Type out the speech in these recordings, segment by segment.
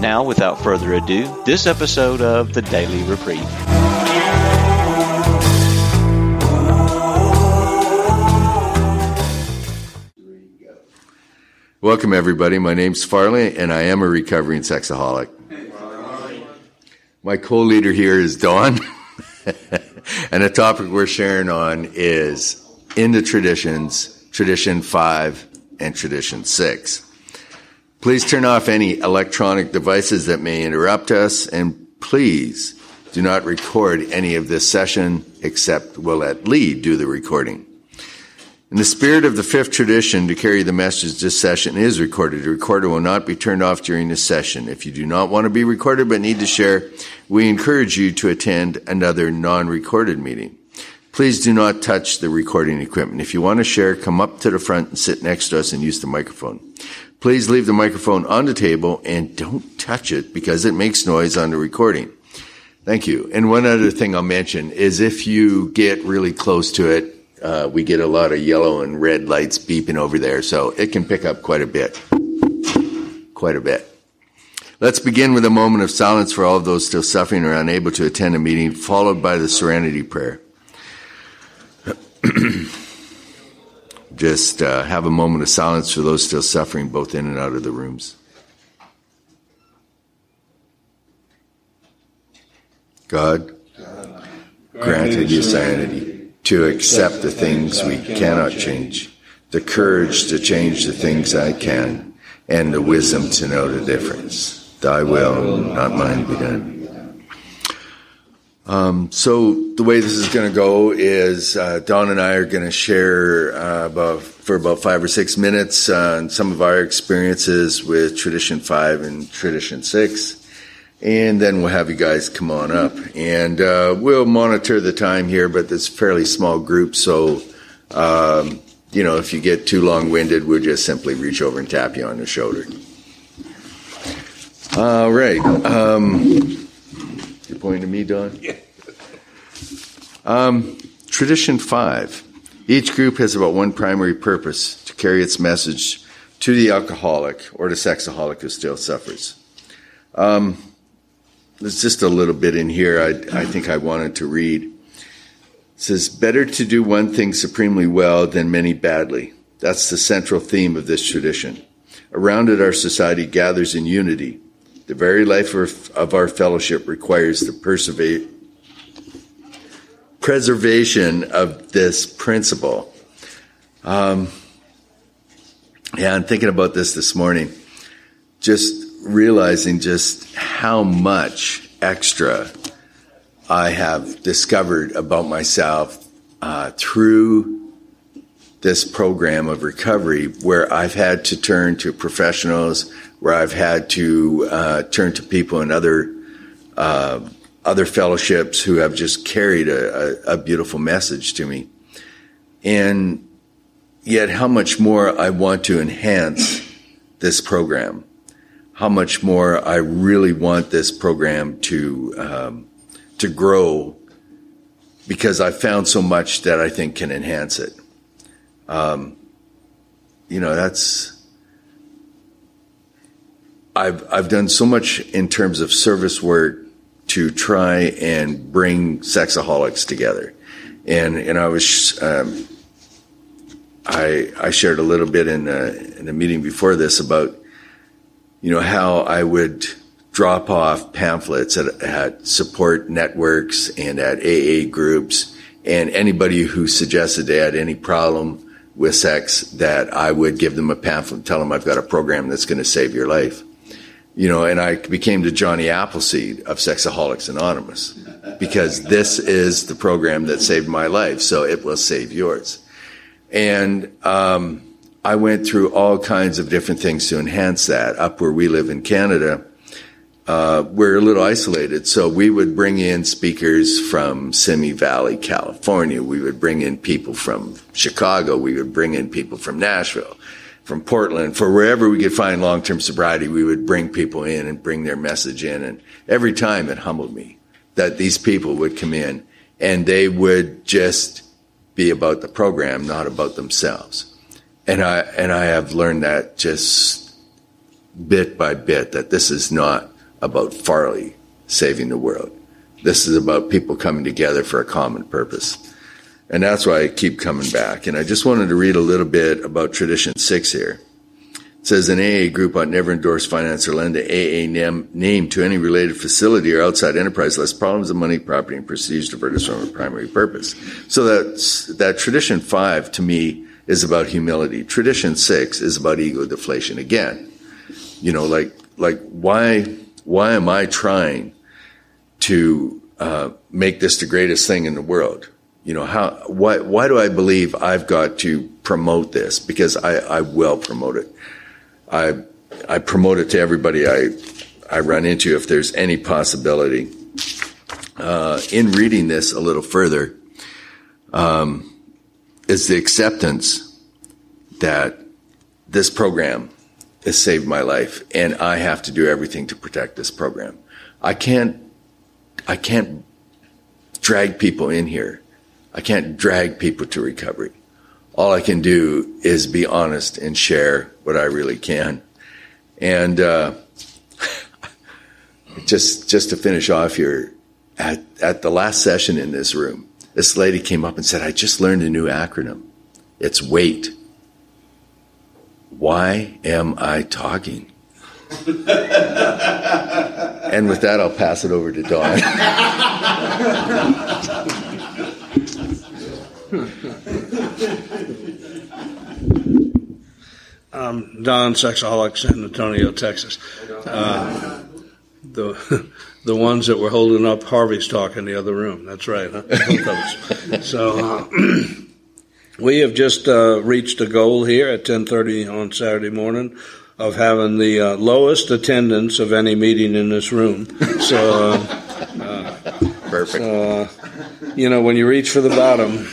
Now, without further ado, this episode of the Daily Reprieve. Welcome, everybody. My name's Farley, and I am a recovering sexaholic. My co leader here is Don, and the topic we're sharing on is in the traditions, tradition five and tradition six. Please turn off any electronic devices that may interrupt us, and please do not record any of this session except we'll let Lee do the recording. In the spirit of the fifth tradition to carry the message, this session is recorded. The recorder will not be turned off during this session. If you do not want to be recorded but need to share, we encourage you to attend another non-recorded meeting. Please do not touch the recording equipment. If you want to share, come up to the front and sit next to us and use the microphone. Please leave the microphone on the table and don't touch it because it makes noise on the recording. Thank you. And one other thing I'll mention is if you get really close to it, uh, we get a lot of yellow and red lights beeping over there, so it can pick up quite a bit. Quite a bit. Let's begin with a moment of silence for all of those still suffering or unable to attend a meeting, followed by the serenity prayer. Just uh, have a moment of silence for those still suffering, both in and out of the rooms. God, granted you sanity to accept the things we cannot change, the courage to change the things I can, and the wisdom to know the difference. Thy will, not mine, be done. Um, so the way this is going to go is uh, Don and I are going to share uh, about for about five or six minutes on some of our experiences with Tradition Five and Tradition Six, and then we'll have you guys come on up and uh, we'll monitor the time here. But it's a fairly small group, so um, you know if you get too long-winded, we'll just simply reach over and tap you on the shoulder. All right. Um, you're pointing to me, Don? Yeah. Um, tradition five. Each group has about one primary purpose to carry its message to the alcoholic or the sexaholic who still suffers. Um, there's just a little bit in here I, I think I wanted to read. It says, Better to do one thing supremely well than many badly. That's the central theme of this tradition. Around it, our society gathers in unity the very life of our fellowship requires the preservation of this principle. Um, yeah, I'm thinking about this this morning, just realizing just how much extra I have discovered about myself uh, through this program of recovery, where I've had to turn to professionals where I've had to uh, turn to people in other uh, other fellowships who have just carried a, a, a, beautiful message to me, and yet how much more I want to enhance this program, how much more I really want this program to um, to grow, because I found so much that I think can enhance it. Um, you know, that's I've I've done so much in terms of service work to try and bring sexaholics together, and and I was um, I I shared a little bit in a, in a meeting before this about you know how I would drop off pamphlets at, at support networks and at AA groups, and anybody who suggested they had any problem with sex that I would give them a pamphlet, and tell them I've got a program that's going to save your life you know, and I became the Johnny Appleseed of Sexaholics Anonymous because this is the program that saved my life, so it will save yours. And um, I went through all kinds of different things to enhance that. Up where we live in Canada, uh, we're a little isolated. So we would bring in speakers from Simi Valley, California. We would bring in people from Chicago. We would bring in people from Nashville, from Portland, for wherever we could find long-term sobriety. We would bring people in and bring their message in. And every time it humbled me that these people would come in and they would just be about the program, not about themselves. And I and I have learned that just bit by bit that this is not about Farley saving the world. This is about people coming together for a common purpose. And that's why I keep coming back. And I just wanted to read a little bit about Tradition 6 here. It says an AA group ought never endorse, finance, or lend to AA name, name to any related facility or outside enterprise lest problems of money, property, and prestige divert us from our primary purpose. So that's, that Tradition 5 to me is about humility. Tradition 6 is about ego deflation again. You know, like, like why why am I trying to uh, make this the greatest thing in the world? You know, how, why, why do I believe I've got to promote this? Because I, I will promote it. I, I promote it to everybody I, I run into if there's any possibility. Uh, in reading this a little further, um, is the acceptance that this program has saved my life, and I have to do everything to protect this program. I can't, I can't drag people in here. I can't drag people to recovery. All I can do is be honest and share what I really can. And uh, just just to finish off here, at at the last session in this room, this lady came up and said, "I just learned a new acronym. It's WAIT." Why am I talking? and with that, I'll pass it over to Don. I'm Don Sexaholic, San Antonio, Texas. Uh, the the ones that were holding up Harvey's talk in the other room. That's right, huh? Both of us. So. Uh, we have just uh, reached a goal here at 10:30 on Saturday morning of having the uh, lowest attendance of any meeting in this room. So, uh, perfect. Uh, you know, when you reach for the bottom,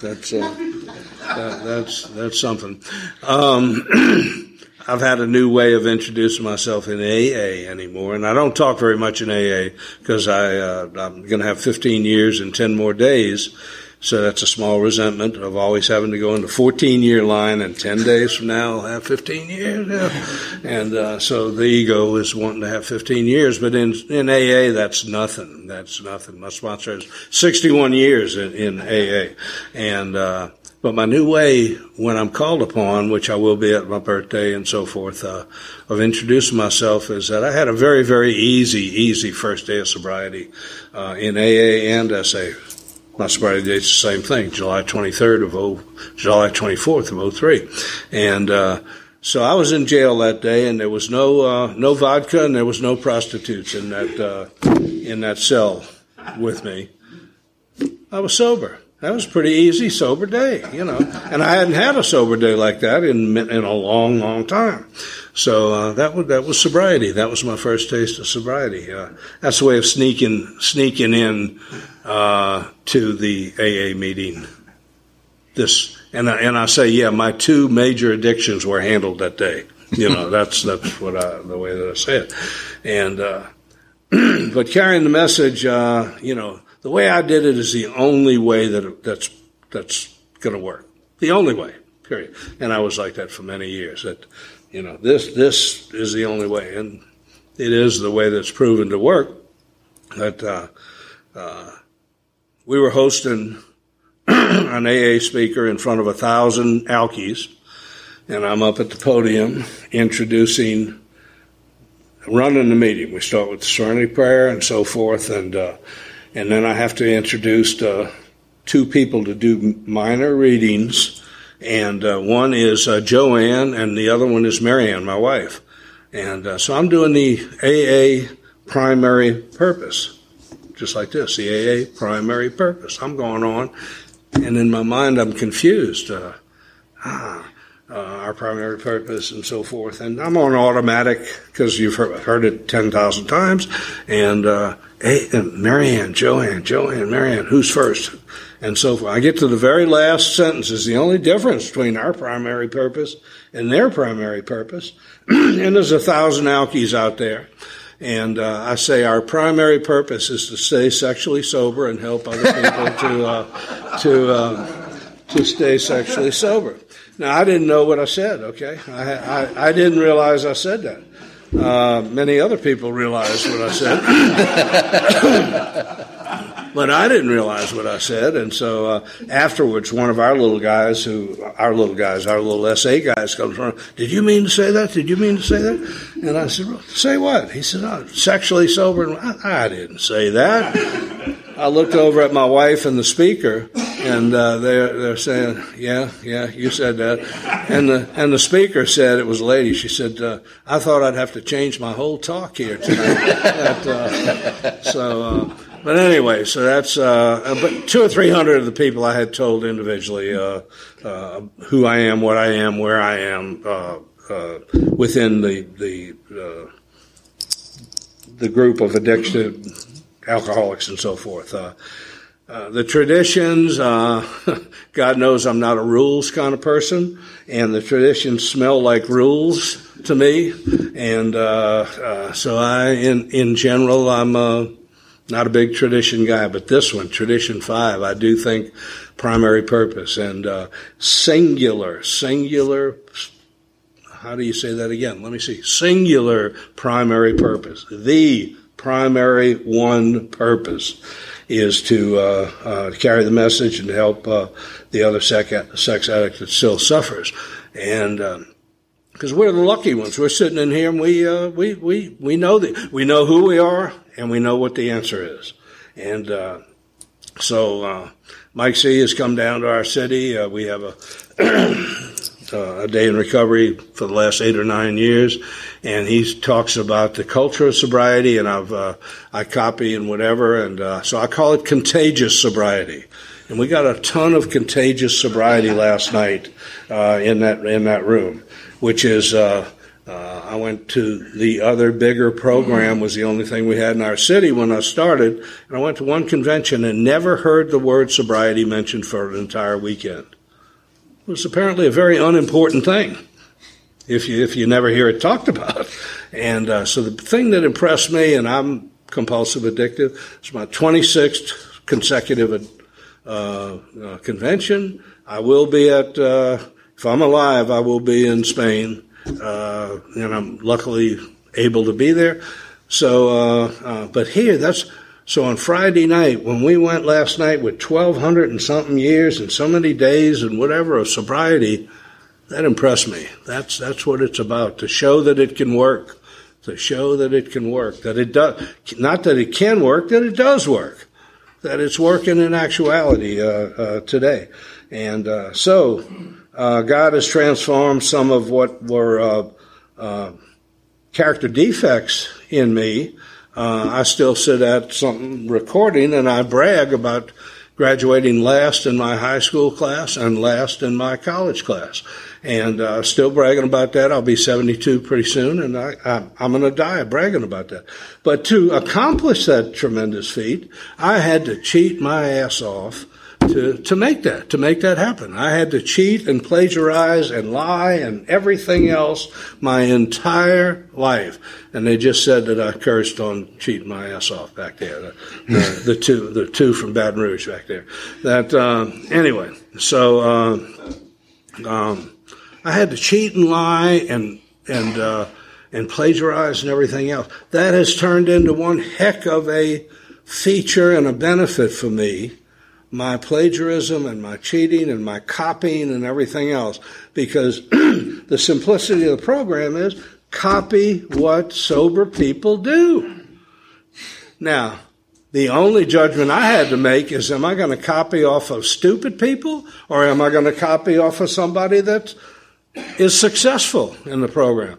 that's uh, that, that's that's something. Um, I've had a new way of introducing myself in AA anymore, and I don't talk very much in AA because I uh, I'm going to have 15 years and 10 more days so that's a small resentment of always having to go in the 14 year line and 10 days from now I'll have 15 years. Yeah. And uh, so the ego is wanting to have 15 years, but in, in AA, that's nothing. That's nothing. My sponsor has 61 years in, in AA. And, uh, but my new way, when I'm called upon, which I will be at my birthday and so forth, uh, of introducing myself is that I had a very, very easy, easy first day of sobriety uh, in AA and SA my sobriety date's the same thing, July 23rd of 0, July 24th of 03. And, uh, so I was in jail that day, and there was no uh, no vodka, and there was no prostitutes in that uh, in that cell with me. I was sober. That was a pretty easy sober day, you know. And I hadn't had a sober day like that in in a long, long time. So uh, that was that was sobriety. That was my first taste of sobriety. Uh, that's the way of sneaking sneaking in uh, to the AA meeting. This and I, and I say, yeah, my two major addictions were handled that day. You know, that's that's what I the way that I say it. And uh, but carrying the message, uh, you know, the way I did it is the only way that that's that's going to work. The only way. Period. And I was like that for many years. That you know, this this is the only way, and it is the way that's proven to work. That uh, uh, we were hosting an AA speaker in front of a thousand alkies, and I'm up at the podium introducing, running the meeting. We start with the Serenity Prayer and so forth, and uh, and then I have to introduce uh, two people to do minor readings and uh, one is uh, Joanne, and the other one is Marianne, my wife. And uh, so I'm doing the AA primary purpose, just like this, the AA primary purpose. I'm going on, and in my mind I'm confused. Uh, ah, uh, our primary purpose and so forth. And I'm on automatic because you've heard, heard, it 10,000 times. And, uh, hey, and Marianne, Joanne, Joanne, Marianne, who's first? And so forth. I get to the very last sentence is the only difference between our primary purpose and their primary purpose. and there's a thousand alkies out there. And uh, I say our primary purpose is to stay sexually sober and help other people to uh, to uh, to stay sexually sober. Now, I didn't know what I said, okay? I, I, I didn't realize I said that. Uh, many other people realized what I said. but I didn't realize what I said. And so uh, afterwards, one of our little guys, who, our little guys, our little SA guys, comes around, Did you mean to say that? Did you mean to say that? And I said, well, Say what? He said, oh, Sexually sober. I, I didn't say that. I looked over at my wife and the speaker, and uh, they're they're saying, "Yeah, yeah, you said that." And the and the speaker said it was a lady. She said, uh, "I thought I'd have to change my whole talk here tonight." but, uh, so, uh, but anyway, so that's uh, but two or three hundred of the people I had told individually uh, who I am, what I am, where I am within the the the group of addiction alcoholics and so forth. Uh, uh, the traditions, uh, God knows I'm not a rules kind of person, and the traditions smell like rules to me. And uh, uh, so I, in in general, I'm uh, not a big tradition guy, but this one, tradition five, I do think primary purpose and singular, singular. How do you say that again? Let me see. Singular primary purpose. The primary one purpose is to uh, uh, carry the message and help uh, the other sex, sex addict that still suffers. And because um, we're the lucky ones, we're sitting in here and we uh, we we we know the, we know who we are and we know what the answer is. And uh, so uh, Mike C has come down to our city. we have a uh, a day in recovery for the last eight or nine years, and he talks about the culture of sobriety, and I've uh, I copy and whatever, and uh, so I call it contagious sobriety. And we got a ton of contagious sobriety last night uh, in that in that room, which is. Uh, uh, I went to the other bigger program was the only thing we had in our city when I started, and I went to one convention and never heard the word sobriety mentioned for an entire weekend was apparently a very unimportant thing if you if you never hear it talked about. And uh, so the thing that impressed me, and I'm compulsive addictive, it's my 26th consecutive uh, uh, convention. I will be at uh, if I'm alive, I will be in Spain, uh, and I'm luckily able to be there. So, uh, but here, that's so on Friday night, when we went last night with 1,200 and something years and so many days and whatever of sobriety, that impressed me. That's, that's what it's about, to show that it can work. To show that it can work. That it does, not that it can work, that it does work. That it's working in actuality, uh, uh, today. And, uh, so, uh, God has transformed some of what were, uh, uh, character defects in me uh, I still sit at some recording and I brag about graduating last in my high school class and last in my college class. And uh, still bragging about that. I'll be 72 pretty soon, and I, I, I'm going to die bragging about that. But to accomplish that tremendous feat, I had to cheat my ass off to, to make that, to make that happen. I had to cheat and plagiarize and lie and everything else my entire life. And they just said that I cursed on cheating my ass off back there. The, the, the two, the two from Baton Rouge back there. That, uh, anyway, so, uh, um, I had to cheat and lie and, and, uh, and plagiarize and everything else. That has turned into one heck of a feature and a benefit for me my plagiarism and my cheating and my copying and everything else because the simplicity of the program is copy what sober people do. Now, the only judgment I had to make is am I going to copy off of stupid people or am I going to copy off of somebody that is successful in the program?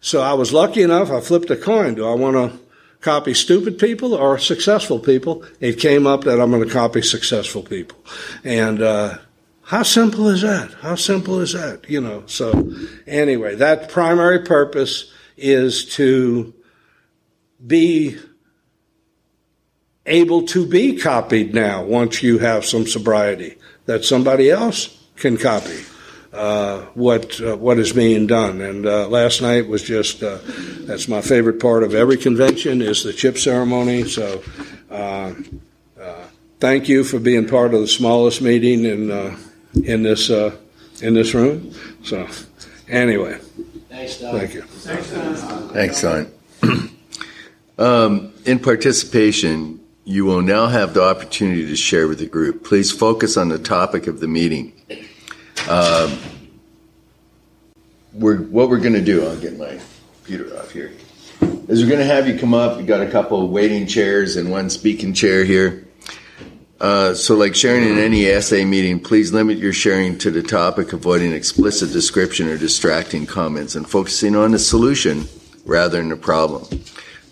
So I was lucky enough, I flipped a coin. Do I want to copy stupid people or successful people. It came up that I'm going to copy successful people. And, uh, How simple is that? How simple is that? You know, so anyway, that primary purpose is to be able to be copied now once you have some sobriety that somebody else can copy uh, what uh, what is being done. And uh, last night was just uh, that's my favorite part of every convention is the chip ceremony. So uh, uh, thank you for being part of the smallest meeting in in this in this room. So anyway, Thanks, Don. thank you. Thanks, Don. um, in participation, you will now have the opportunity to share with the group. Please focus on the topic of the meeting. Um, we're, what we're going to do, I'll get my computer off here, is we're going to have you come up. We've got a couple waiting chairs and one speaking chair here. Uh, so, like sharing in any SA meeting, please limit your sharing to the topic, avoiding explicit description or distracting comments, and focusing on the solution rather than the problem.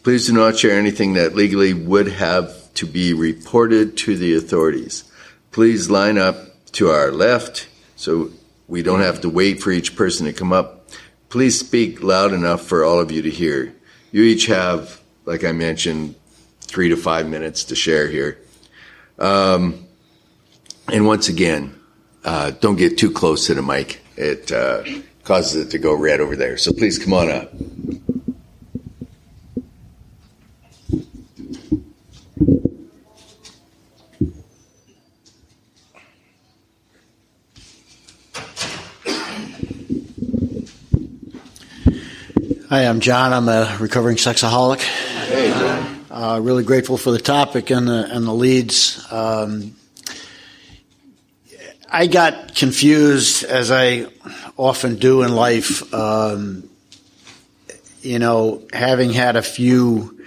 Please do not share anything that legally would have to be reported to the authorities. Please line up to our left so we don't have to wait for each person to come up. Please speak loud enough for all of you to hear. You each have, like I mentioned, three to five minutes to share here. Um, and once again, uh, don't get too close to the mic. It uh, causes it to go red over there. So please come on up. Hi, I'm John. I'm a recovering sexaholic. Hey, John. Uh, really grateful for the topic and the, and the leads. Um, I got confused, as I often do in life. Um, you know, having had a few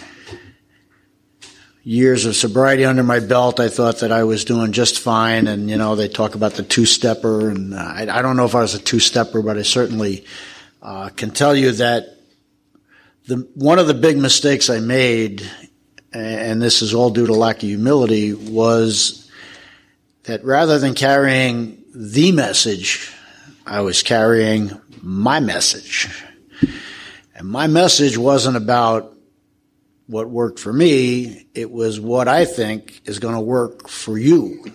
years of sobriety under my belt, I thought that I was doing just fine. And, you know, they talk about the two stepper. And uh, I, I, don't know if I was a two stepper, but I certainly uh, can tell you that the, one of the big mistakes I made, and this is all due to lack of humility, was that rather than carrying the message, I was carrying my message. And my message wasn't about what worked for me, it was what I think is going to work for you.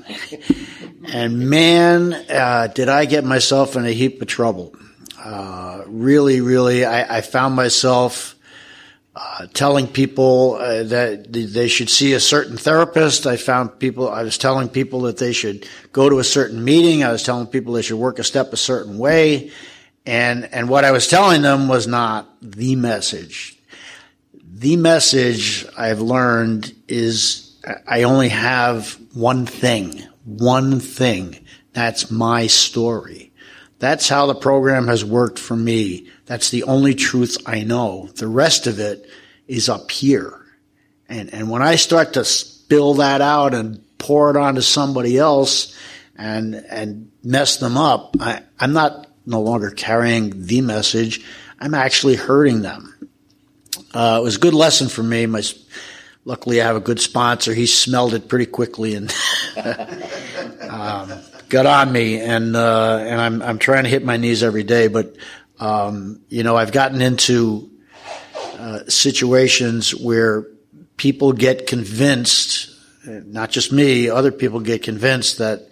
and man, uh, did I get myself in a heap of trouble. Uh, really, really, I, I found myself uh, telling people uh, that they should see a certain therapist. I found people, I was telling people that they should go to a certain meeting. I was telling people they should work a step a certain way. And, and what I was telling them was not the message. The message I've learned is I only have one thing, one thing. That's my story. That's how the program has worked for me. That's the only truth I know. The rest of it is up here. And, and when I start to spill that out and pour it onto somebody else and, and mess them up, I, I'm not no longer carrying the message. I'm actually hurting them. Uh, it was a good lesson for me. My, luckily I have a good sponsor. He smelled it pretty quickly and, um, got on me and, uh, and I'm, I'm trying to hit my knees every day, but, um, you know, I've gotten into uh, situations where people get convinced, not just me, other people get convinced that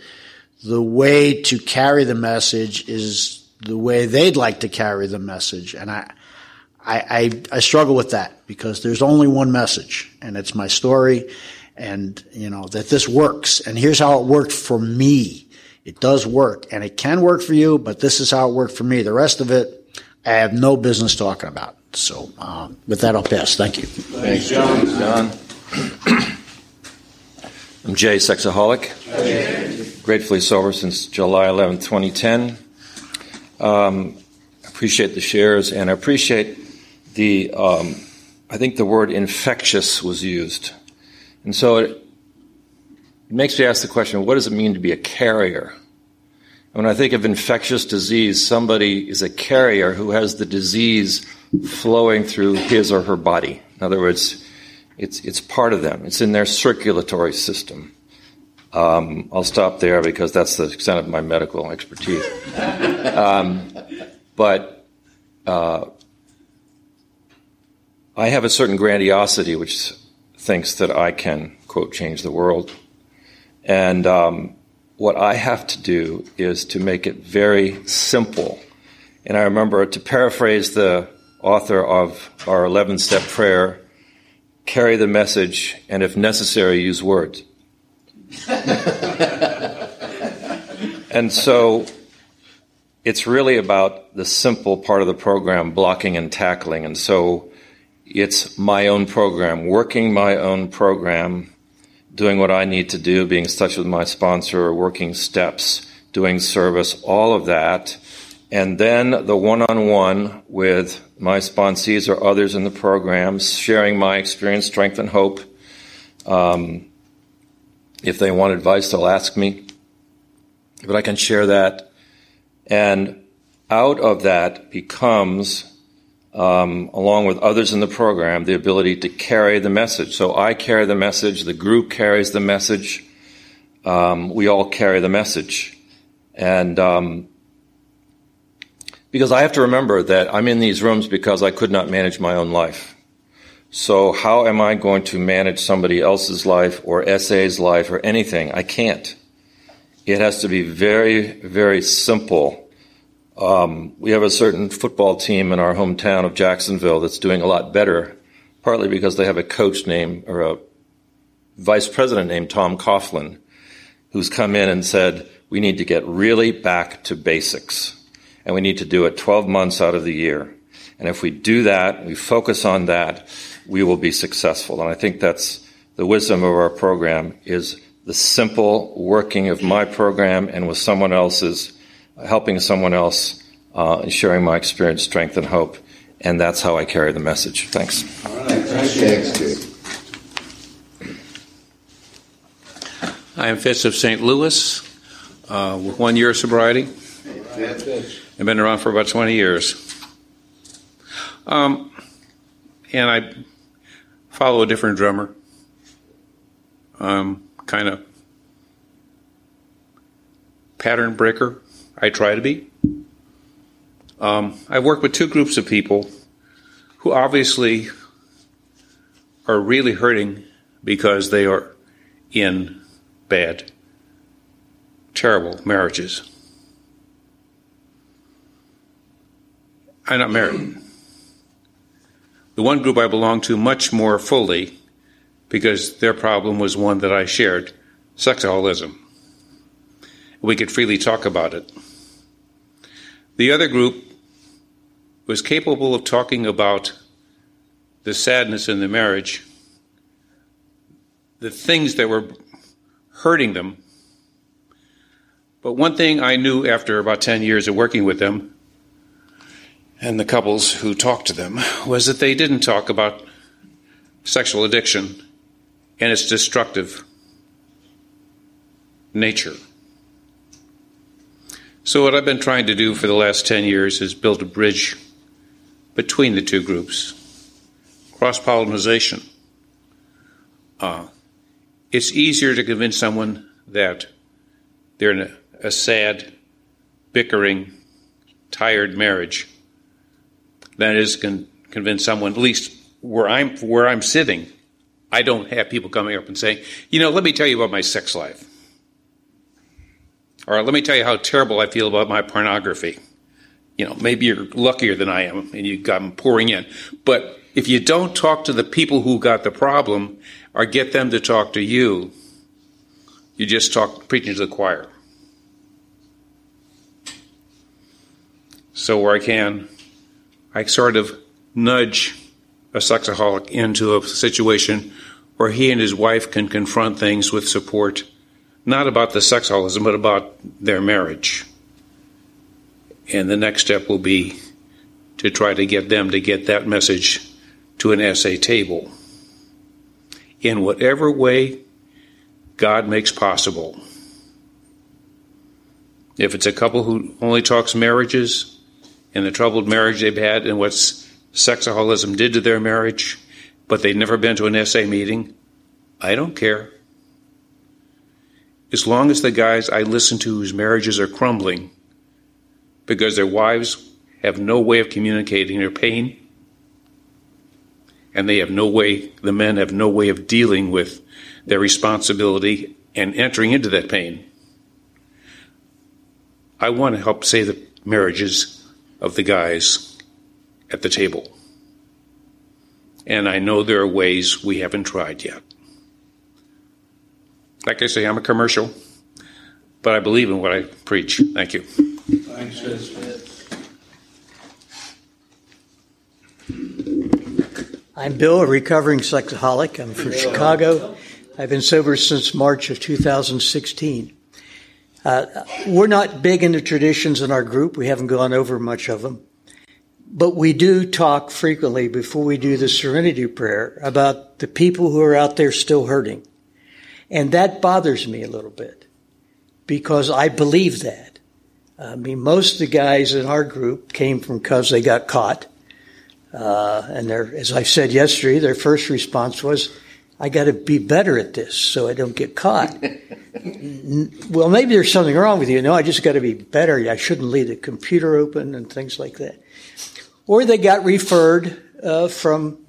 the way to carry the message is the way they'd like to carry the message. And I, I, I, I struggle with that because there's only one message and it's my story and, you know, that this works. And here's how it worked for me. It does work and it can work for you, but this is how it worked for me. The rest of it, I have no business talking about. So, uh, with that, I'll pass. Thank you. Thanks, John. John. I'm Jay Sexaholic. Gratefully sober since July 11, 2010. Um, appreciate the shares and I appreciate the, um, I think the word infectious was used. And so it, it makes me ask the question what does it mean to be a carrier? When I think of infectious disease, somebody is a carrier who has the disease flowing through his or her body. In other words, it's, it's part of them. It's in their circulatory system. Um, I'll stop there because that's the extent of my medical expertise. um, but uh, I have a certain grandiosity which thinks that I can, quote, change the world. And um, what I have to do is to make it very simple. And I remember to paraphrase the author of our 11 step prayer carry the message, and if necessary, use words. and so it's really about the simple part of the program, blocking and tackling. And so it's my own program, working my own program, doing what I need to do, being in touch with my sponsor, working steps, doing service, all of that. And then the one on one with my sponsees or others in the program, sharing my experience, strength, and hope. Um, if they want advice, they'll ask me. But I can share that. And out of that becomes, um, along with others in the program, the ability to carry the message. So I carry the message, the group carries the message, um, we all carry the message. And um, because I have to remember that I'm in these rooms because I could not manage my own life. So how am I going to manage somebody else's life or SA's life or anything? I can't. It has to be very, very simple. Um, we have a certain football team in our hometown of Jacksonville that's doing a lot better, partly because they have a coach named or a vice president named Tom Coughlin, who's come in and said, we need to get really back to basics and we need to do it 12 months out of the year. And if we do that, we focus on that, we will be successful. And I think that's the wisdom of our program is the simple working of my program and with someone else's, helping someone else, uh, and sharing my experience, strength, and hope. And that's how I carry the message. Thanks. All right. Thanks, I am Fitz of St. Louis uh, with one year of sobriety. I've been around for about 20 years. Um, and I follow a different drummer. Um, kind of pattern breaker. I try to be. Um, I've worked with two groups of people who obviously are really hurting because they are in bad, terrible marriages. I'm not married. The one group I belong to much more fully because their problem was one that I shared sexaholism. We could freely talk about it. The other group was capable of talking about the sadness in the marriage, the things that were hurting them. But one thing I knew after about 10 years of working with them and the couples who talked to them was that they didn't talk about sexual addiction and its destructive nature. So, what I've been trying to do for the last 10 years is build a bridge between the two groups cross pollination. Uh, it's easier to convince someone that they're in a, a sad, bickering, tired marriage than it is to convince someone, at least where I'm where I'm sitting, I don't have people coming up and saying, you know, let me tell you about my sex life. Or let me tell you how terrible I feel about my pornography. You know, maybe you're luckier than I am and you got them pouring in. But if you don't talk to the people who got the problem or get them to talk to you, you just talk preaching to the choir. So where I can, I sort of nudge a sexaholic into a situation where he and his wife can confront things with support, not about the sexaholism, but about their marriage. And the next step will be to try to get them to get that message to an SA table in whatever way God makes possible. If it's a couple who only talks marriages, and the troubled marriage they've had and what sexaholism did to their marriage, but they've never been to an SA meeting. I don't care. As long as the guys I listen to whose marriages are crumbling because their wives have no way of communicating their pain and they have no way, the men have no way of dealing with their responsibility and entering into that pain. I want to help save the marriages of the guys at the table. And I know there are ways we haven't tried yet. Like I say, I'm a commercial, but I believe in what I preach. Thank you. Thanks, I'm Bill, a recovering sexaholic. I'm from Chicago. I've been sober since March of 2016. Uh, we're not big into traditions in our group. We haven't gone over much of them. But we do talk frequently before we do the serenity prayer about the people who are out there still hurting. And that bothers me a little bit because I believe that. I mean, most of the guys in our group came from because they got caught. Uh, and their, as I said yesterday, their first response was, I got to be better at this so I don't get caught. well, maybe there's something wrong with you. No, I just got to be better. I shouldn't leave the computer open and things like that. Or they got referred uh, from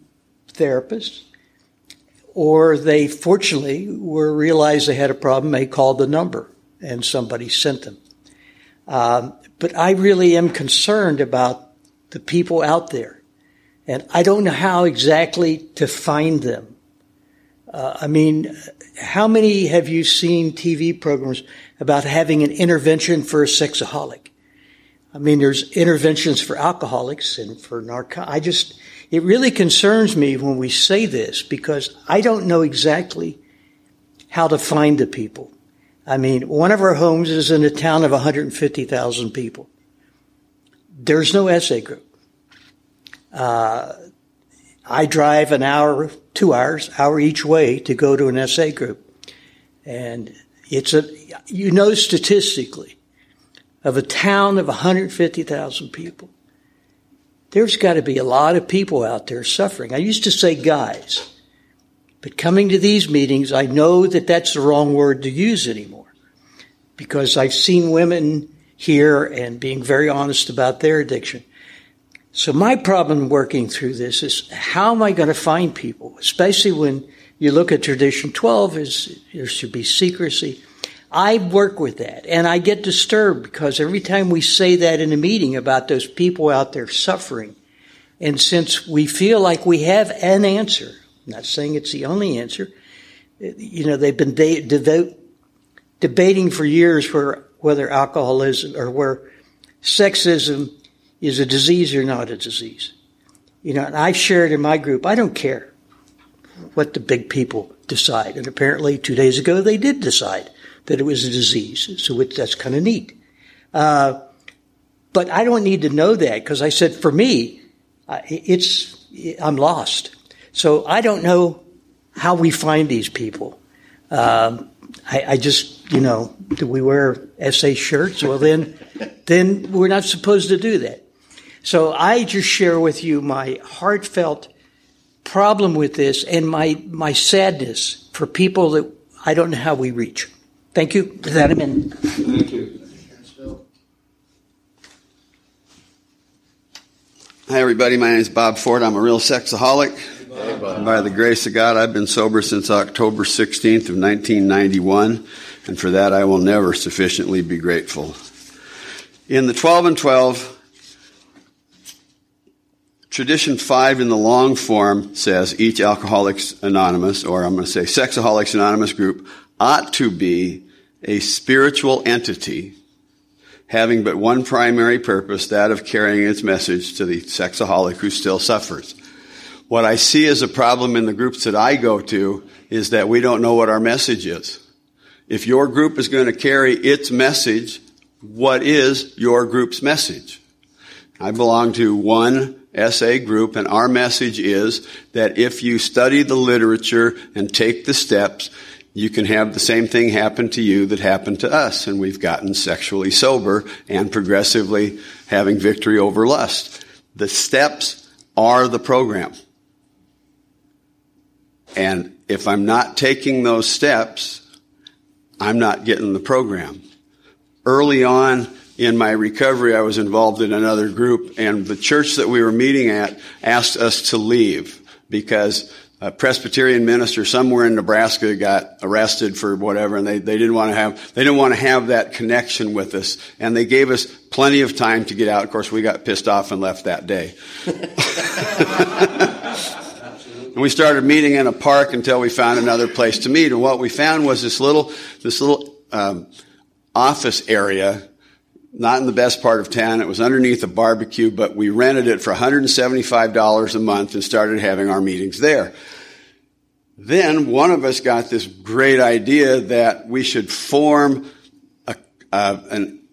therapists, or they fortunately were realized they had a problem. They called the number and somebody sent them. Um, but I really am concerned about the people out there, and I don't know how exactly to find them. Uh, I mean, how many have you seen TV programs about having an intervention for a sexaholic? I mean, there's interventions for alcoholics and for narco. I just, it really concerns me when we say this because I don't know exactly how to find the people. I mean, one of our homes is in a town of 150,000 people. There's no SA group. Uh, I drive an hour, two hours, hour each way to go to an SA group. And it's a, you know statistically, of a town of 150,000 people, there's got to be a lot of people out there suffering. I used to say guys, but coming to these meetings, I know that that's the wrong word to use anymore because I've seen women here and being very honest about their addiction. So my problem working through this is how am I going to find people, especially when you look at tradition 12 is there should be secrecy. I work with that and I get disturbed because every time we say that in a meeting about those people out there suffering, and since we feel like we have an answer, I'm not saying it's the only answer, you know, they've been de- devote, debating for years where, whether alcoholism or where sexism is a disease or not a disease. You know, and I've shared in my group, I don't care what the big people decide. And apparently two days ago they did decide that it was a disease. So it, that's kind of neat. Uh, but I don't need to know that because I said for me, it's, I'm lost. So I don't know how we find these people. Um, I, I, just, you know, do we wear SA shirts? Well, then, then we're not supposed to do that. So I just share with you my heartfelt problem with this and my, my sadness for people that I don't know how we reach. Thank you. With that, I'm in. Thank you. Hi, everybody. My name is Bob Ford. I'm a real sexaholic. Hey, by the grace of God, I've been sober since October 16th of 1991, and for that I will never sufficiently be grateful. In the 12 and 12, Tradition five in the long form says each Alcoholics Anonymous, or I'm going to say Sexaholics Anonymous group, ought to be a spiritual entity having but one primary purpose, that of carrying its message to the sexaholic who still suffers. What I see as a problem in the groups that I go to is that we don't know what our message is. If your group is going to carry its message, what is your group's message? I belong to one SA group, and our message is that if you study the literature and take the steps, you can have the same thing happen to you that happened to us. And we've gotten sexually sober and progressively having victory over lust. The steps are the program. And if I'm not taking those steps, I'm not getting the program. Early on in my recovery, I was involved in another group, and the church that we were meeting at asked us to leave because a Presbyterian minister somewhere in Nebraska got arrested for whatever, and they, they didn't want to have they didn't want to have that connection with us, and they gave us plenty of time to get out. Of course, we got pissed off and left that day. and we started meeting in a park until we found another place to meet. And what we found was this little this little um, office area not in the best part of town. It was underneath a barbecue, but we rented it for $175 a month and started having our meetings there. Then one of us got this great idea that we should form a, an,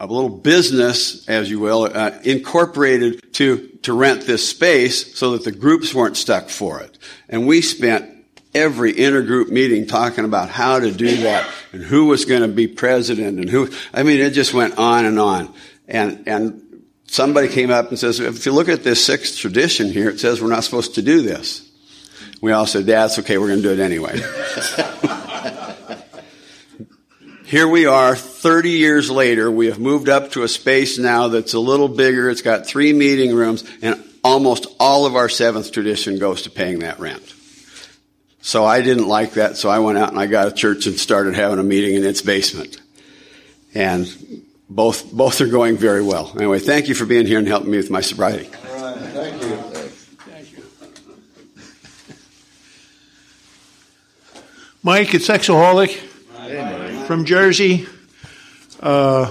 a little business, as you will, uh, incorporated to, to rent this space so that the groups weren't stuck for it. And we spent every intergroup meeting talking about how to do that and who was going to be president and who, I mean, it just went on and on. And, and somebody came up and says, if you look at this sixth tradition here, it says we're not supposed to do this. We all said, that's okay, we're going to do it anyway. Here we are, 30 years later. We have moved up to a space now that's a little bigger. It's got three meeting rooms, and almost all of our seventh tradition goes to paying that rent. So I didn't like that, so I went out and I got a church and started having a meeting in its basement. And both, both are going very well. Anyway, thank you for being here and helping me with my sobriety. All right, thank you. Thank you. Mike, it's Sexaholic from Jersey. Uh,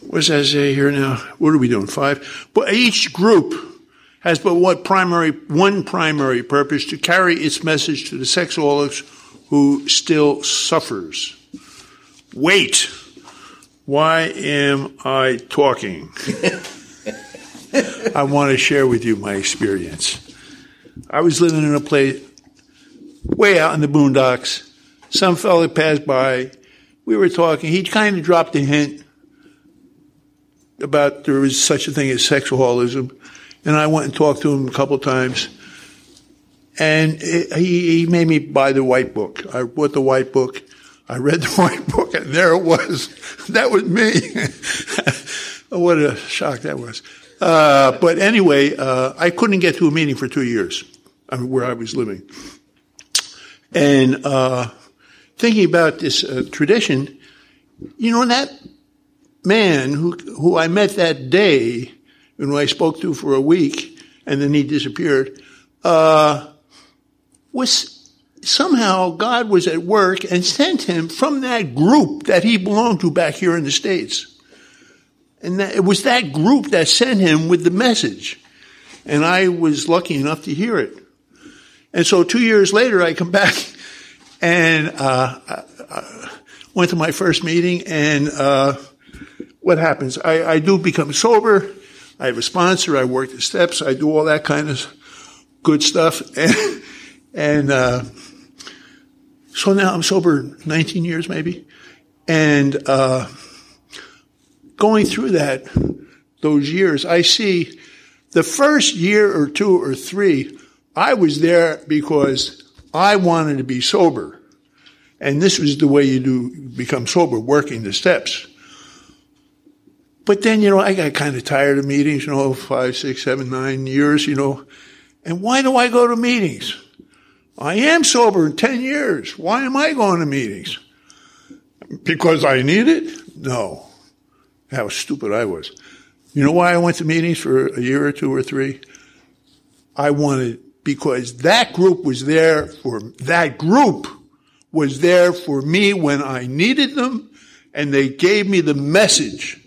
what does that say here now? What are we doing? Five? But each group has but what primary, one primary purpose to carry its message to the sexaholics who still suffers. Wait. Why am I talking? I want to share with you my experience. I was living in a place way out in the boondocks. Some fellow passed by. We were talking. He kind of dropped a hint about there was such a thing as sexaholism and I went and talked to him a couple times. And he, he made me buy the white book. I bought the white book. I read the white book, and there it was. That was me. what a shock that was. Uh, but anyway, uh, I couldn't get to a meeting for two years. I mean, where I was living, and uh, thinking about this uh, tradition, you know, that man who who I met that day and who I spoke to for a week, and then he disappeared, uh, was somehow God was at work and sent him from that group that he belonged to back here in the States. And that, it was that group that sent him with the message. And I was lucky enough to hear it. And so two years later, I come back and uh, I went to my first meeting. And uh, what happens? I, I do become sober. I have a sponsor. I work the steps. I do all that kind of good stuff. And, and uh, so now I'm sober 19 years maybe. And uh, going through that, those years, I see the first year or two or three, I was there because I wanted to be sober. And this was the way you do become sober, working the steps. But then, you know, I got kind of tired of meetings, you know, five, six, seven, nine years, you know. And why do I go to meetings? I am sober in 10 years. Why am I going to meetings? Because I need it? No. How stupid I was. You know why I went to meetings for a year or two or three? I wanted, because that group was there for, that group was there for me when I needed them, and they gave me the message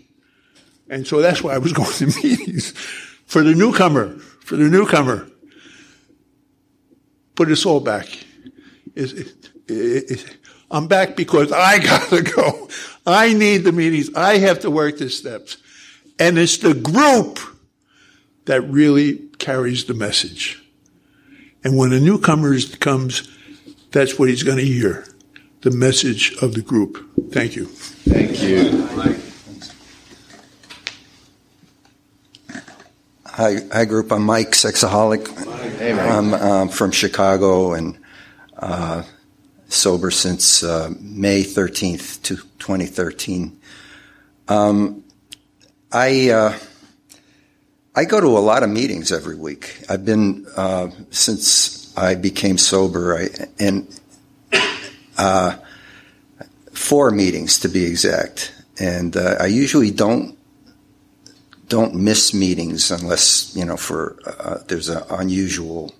and so that's why I was going to meetings for the newcomer, for the newcomer. Put us all back. It, it, it, I'm back because I gotta go. I need the meetings. I have to work the steps. And it's the group that really carries the message. And when a newcomer comes, that's what he's going to hear. The message of the group. Thank you. Thank you. Hi, hi group. I'm Mike, sexaholic. Hey, I'm um, from Chicago, and uh, sober since uh, May 13th, 2013. Um, I uh, I go to a lot of meetings every week. I've been uh, since I became sober, I, and uh, four meetings to be exact. And uh, I usually don't don't miss meetings unless you know for uh, there's an unusual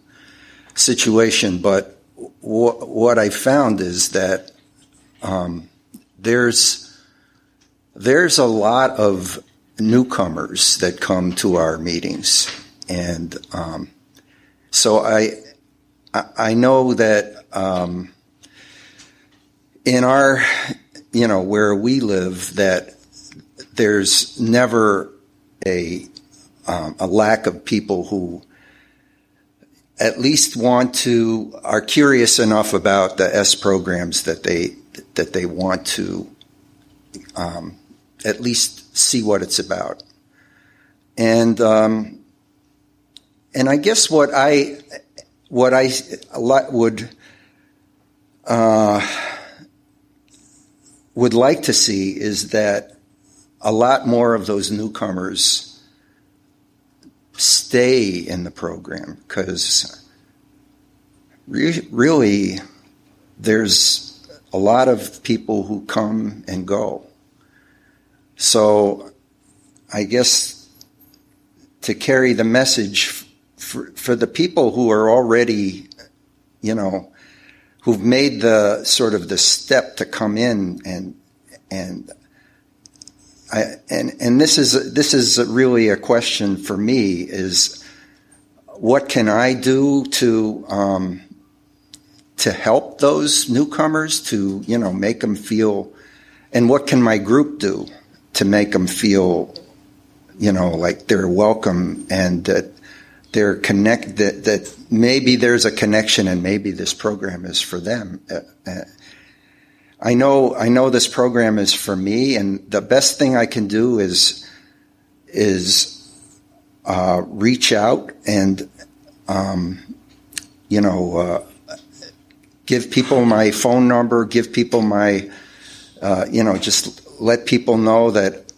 situation. But what I found is that um, there's there's a lot of newcomers that come to our meetings, and um, so I I know that um, in our you know where we live that there's never a um, a lack of people who at least want to are curious enough about the S programs that they that they want to um, at least see what it's about. And um, and I guess what I what I would uh, would like to see is that a lot more of those newcomers stay in the program because re- really there's a lot of people who come and go. So I guess to carry the message for, for the people who are already, you know, who've made the sort of the step to come in and and I, and and this is this is really a question for me is what can I do to um, to help those newcomers to you know make them feel and what can my group do to make them feel you know like they're welcome and that they're connect that, that maybe there's a connection and maybe this program is for them. Uh, uh, I know I know this program is for me, and the best thing I can do is is uh, reach out and um, you know uh, give people my phone number, give people my you know just let people know that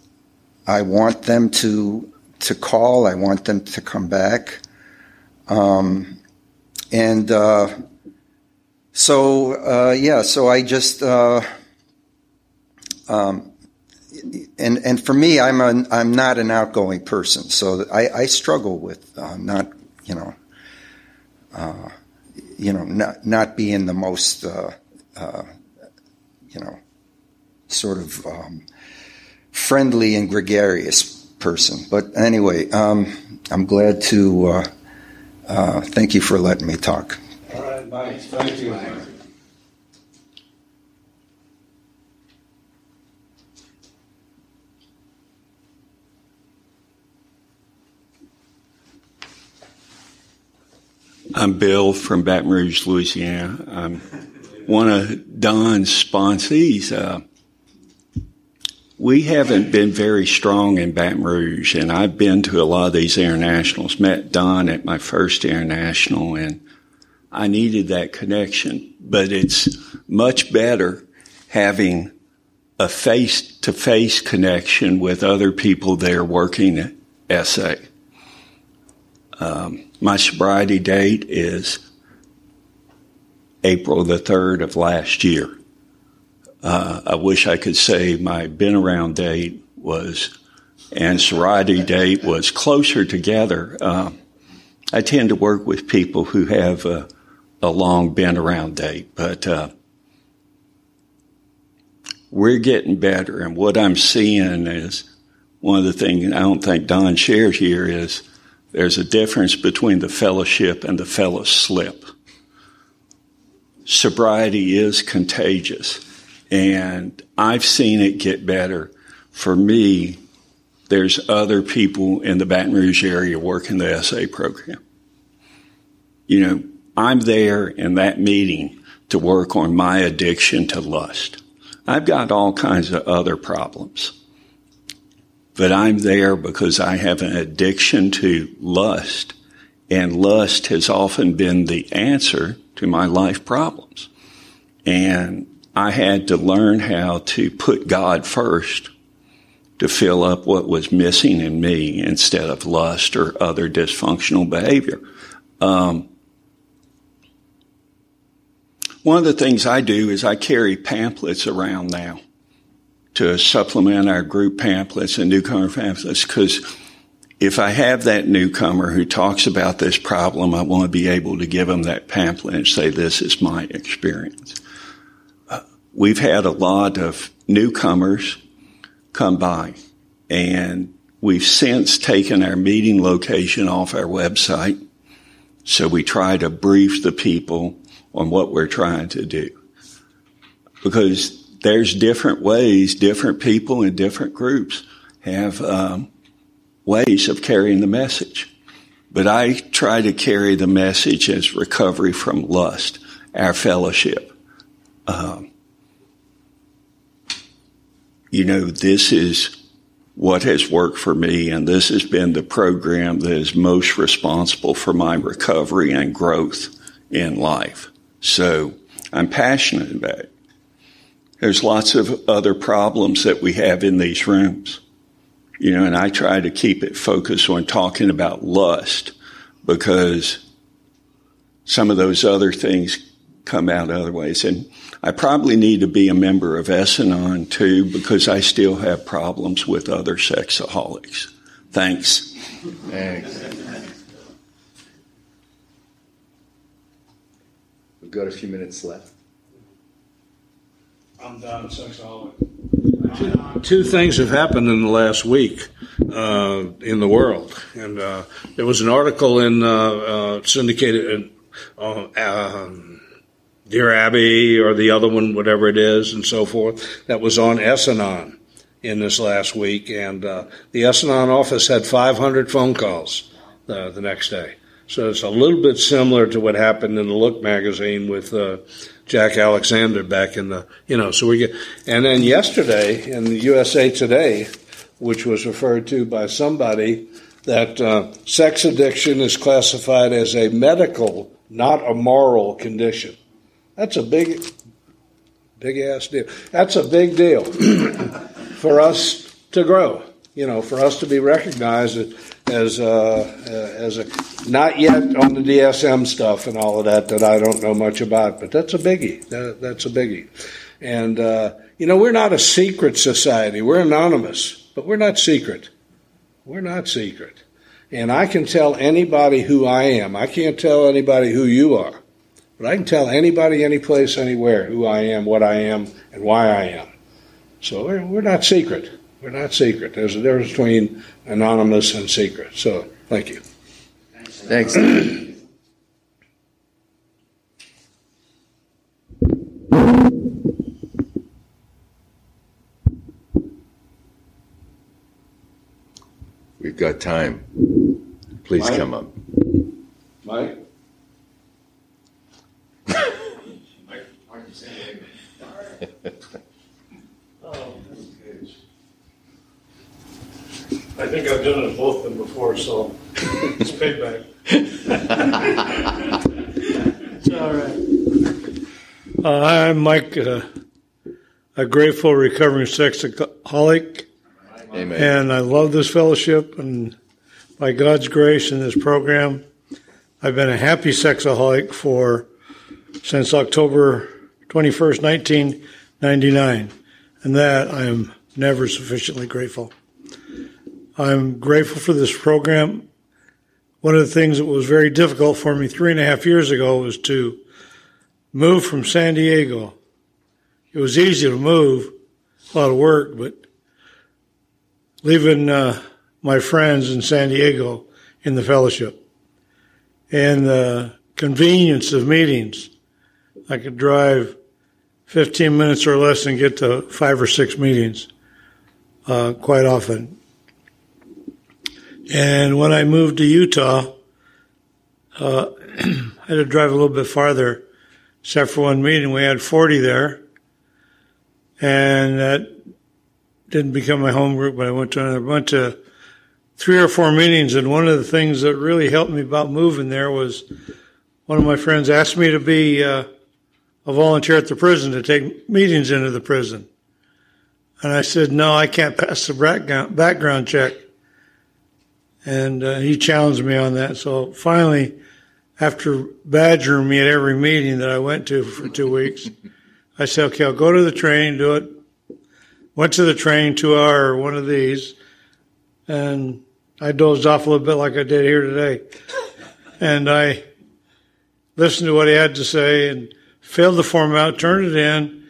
I want them to to call. I want them to come back, um, and uh, so uh, yeah, so I just uh, um, and and for me, I'm a, I'm not an outgoing person, so I, I struggle with uh, not you know uh, you know not not being the most uh, you know sort of um, friendly and gregarious person. But anyway, um, I'm glad to thank you for letting me talk. All right, Mike. Thank you. I'm Bill from Baton Rouge, Louisiana. I'm one of Don's sponsees. Uh, we haven't been very strong in Baton Rouge, and I've been to a lot of these internationals. Met Don at my first international, and I needed that connection, but it's much better having a face to face connection with other people there working at SA. Um, my sobriety date is April the 3rd of last year. Uh, I wish I could say my been around date was and sobriety date was closer together. Uh, I tend to work with people who have a, a long been around date, but uh, we're getting better. And what I'm seeing is one of the things I don't think Don shared here is there's a difference between the fellowship and the fellow slip. Sobriety is contagious, and I've seen it get better. For me, there's other people in the Baton Rouge area working the SA program. You know, I'm there in that meeting to work on my addiction to lust. I've got all kinds of other problems. But I'm there because I have an addiction to lust, and lust has often been the answer to my life problems. And I had to learn how to put God first to fill up what was missing in me instead of lust or other dysfunctional behavior. Um, one of the things I do is I carry pamphlets around now to supplement our group pamphlets and newcomer pamphlets because if I have that newcomer who talks about this problem, I want to be able to give them that pamphlet and say, this is my experience. We've had a lot of newcomers come by and we've since taken our meeting location off our website. So we try to brief the people on what we're trying to do because there's different ways, different people in different groups have um, ways of carrying the message. But I try to carry the message as recovery from lust, our fellowship. Um, you know, this is what has worked for me, and this has been the program that is most responsible for my recovery and growth in life. So I'm passionate about it. There's lots of other problems that we have in these rooms you know, and I try to keep it focused on talking about lust because some of those other things come out other ways. And I probably need to be a member of S-Anon too because I still have problems with other sexaholics. Thanks. Thanks. We've got a few minutes left. I'm Don Sexaholic. Two, two things have happened in the last week uh, in the world, and uh, there was an article in uh, uh syndicated uh, um, Dear Abby or the other one, whatever it is, and so forth, that was on S-Anon in this last week, and uh, the S-Anon office had 500 phone calls the next day. So it's a little bit similar to what happened in the Look magazine with Jack Alexander back in the, you know, so we get, and then yesterday in the USA Today, which was referred to by somebody, that uh, sex addiction is classified as a medical, not a moral condition. That's a big, big ass deal. That's a big deal for us to grow, you know, for us to be recognized as uh, as a not yet on the DSM stuff and all of that that I don't know much about, but that's a biggie. That, that's a biggie. And uh, you know, we're not a secret society. We're anonymous, but we're not secret. We're not secret. And I can tell anybody who I am. I can't tell anybody who you are, but I can tell anybody, any place, anywhere who I am, what I am, and why I am. So we're, we're not secret. We're not secret. There's a difference between anonymous and secret. So, thank you. Thanks. We've got time. Please Mike? come up. Mike? I think I've done it both of them before, so it's payback. it's all right. Uh, I'm Mike, uh, a grateful recovering sexaholic. Amen. And I love this fellowship, and by God's grace in this program, I've been a happy sexaholic for since October 21st, 1999. And that I am never sufficiently grateful. I'm grateful for this program. One of the things that was very difficult for me three and a half years ago was to move from San Diego. It was easy to move, a lot of work, but leaving uh, my friends in San Diego in the fellowship and the convenience of meetings. I could drive 15 minutes or less and get to five or six meetings uh, quite often. And when I moved to Utah, uh, I had to drive a little bit farther, except for one meeting. We had 40 there, and that didn't become my home group. But I went to another, went to three or four meetings, and one of the things that really helped me about moving there was one of my friends asked me to be uh, a volunteer at the prison to take meetings into the prison. And I said, no, I can't pass the background check. And uh, he challenged me on that. So finally, after badgering me at every meeting that I went to for two weeks, I said, okay, I'll go to the training, do it. Went to the training, two hour, one of these, and I dozed off a little bit like I did here today. And I listened to what he had to say and filled the form out, turned it in,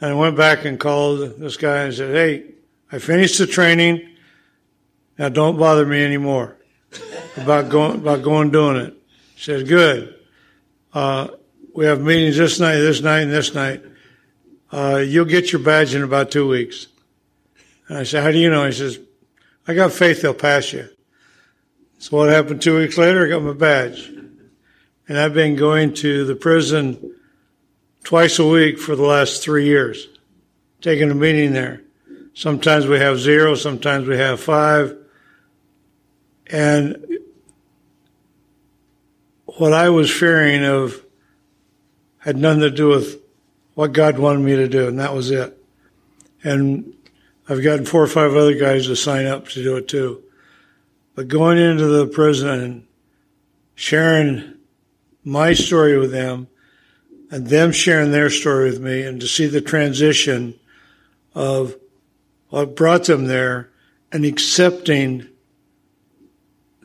and went back and called this guy and said, Hey, I finished the training. Now don't bother me anymore about going, about going doing it. He said, Good. Uh, we have meetings this night, this night, and this night. Uh, you'll get your badge in about two weeks. And I said, How do you know? He says, I got faith they'll pass you. So what happened two weeks later? I got my badge. And I've been going to the prison twice a week for the last three years, taking a meeting there. Sometimes we have zero, sometimes we have five. And what I was fearing of had nothing to do with what God wanted me to do, and that was it. And I've gotten four or five other guys to sign up to do it too. But going into the prison and sharing my story with them and them sharing their story with me and to see the transition of what brought them there and accepting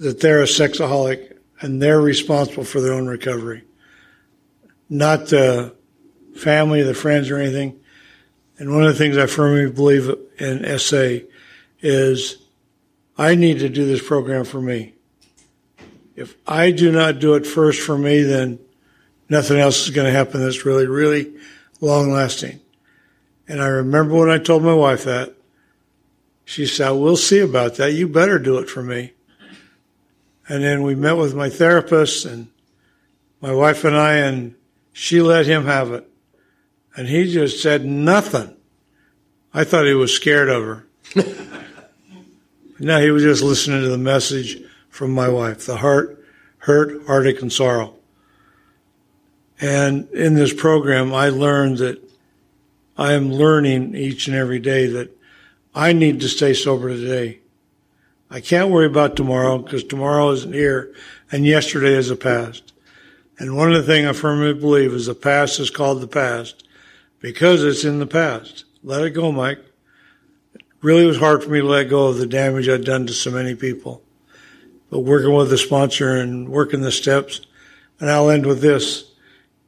that they're a sexaholic and they're responsible for their own recovery not the family, the friends, or anything. And one of the things I firmly believe in SA is I need to do this program for me. If I do not do it first for me, then nothing else is going to happen that's really, really long lasting. And I remember when I told my wife that, she said, We'll see about that. You better do it for me. And then we met with my therapist and my wife and I, and she let him have it. And he just said nothing. I thought he was scared of her. no, he was just listening to the message from my wife the heart, hurt, heartache, and sorrow. And in this program, I learned that I am learning each and every day that I need to stay sober today. I can't worry about tomorrow because tomorrow isn't here and yesterday is a past. And one of the things I firmly believe is the past is called the past because it's in the past. Let it go, Mike. It really was hard for me to let go of the damage I'd done to so many people. But working with the sponsor and working the steps, and I'll end with this.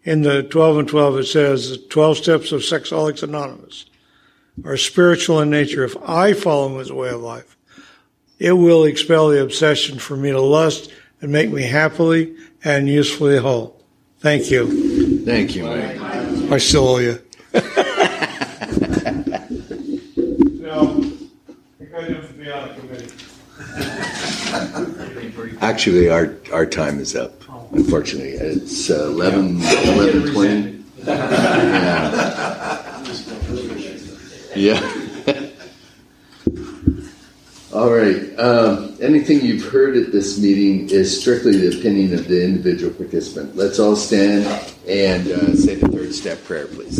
In the 12 and 12, it says the 12 steps of Sexaholics Anonymous are spiritual in nature. If I follow as way of life, it will expel the obsession for me to lust and make me happily and usefully whole. Thank you. Thank you, Mike. I still owe you. Actually, our, our time is up, unfortunately. It's uh, 11, 11 20. Yeah. yeah. All right. Um, anything you've heard at this meeting is strictly the opinion of the individual participant. Let's all stand and uh, say the third step prayer, please.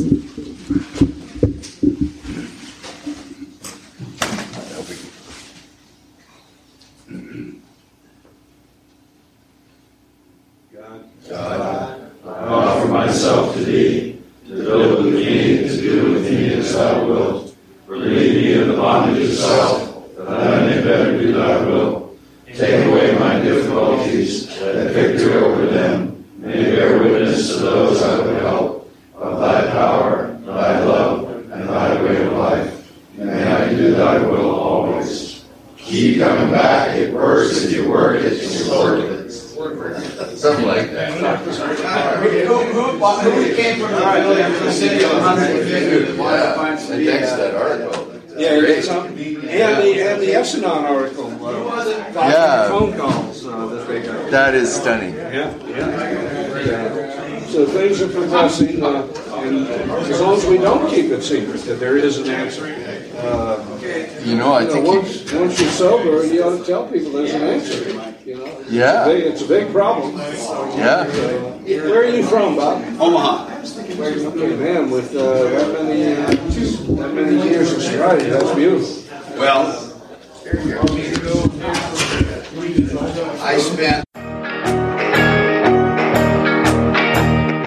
God, I offer myself to thee, to do with as thou wilt. Relieve me of the bondage of self that I may better do thy will. Take away my difficulties, that victory over them may bear witness to those I would help of thy power, thy love, and thy way of life. May I do thy will always. Keep coming back. It works if you work it, you work it. Something like that. Who, who, who came from the city of Huntsville? Yeah, thanks to that article. Yeah, and, some, and the and the S-Anon article. Uh, yeah. Phone calls uh, that they got. That is stunning. Yeah, yeah. So things are progressing, uh, and as long as we don't keep it secret that there is an answer. Uh, you know, I you know, think once, you, once you're sober, you ought to tell people there's an answer. You know, yeah, it's a big, it's a big problem. Yeah. Uh, where are you from, Bob? Omaha. Okay, Man, with uh, that many uh, that many years of sobriety, that's beautiful. Well, I spent.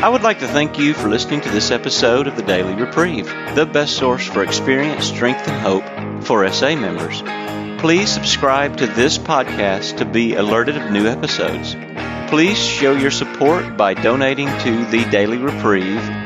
I would like to thank you for listening to this episode of the Daily Reprieve, the best source for experience, strength, and hope for SA members. Please subscribe to this podcast to be alerted of new episodes. Please show your support by donating to the Daily Reprieve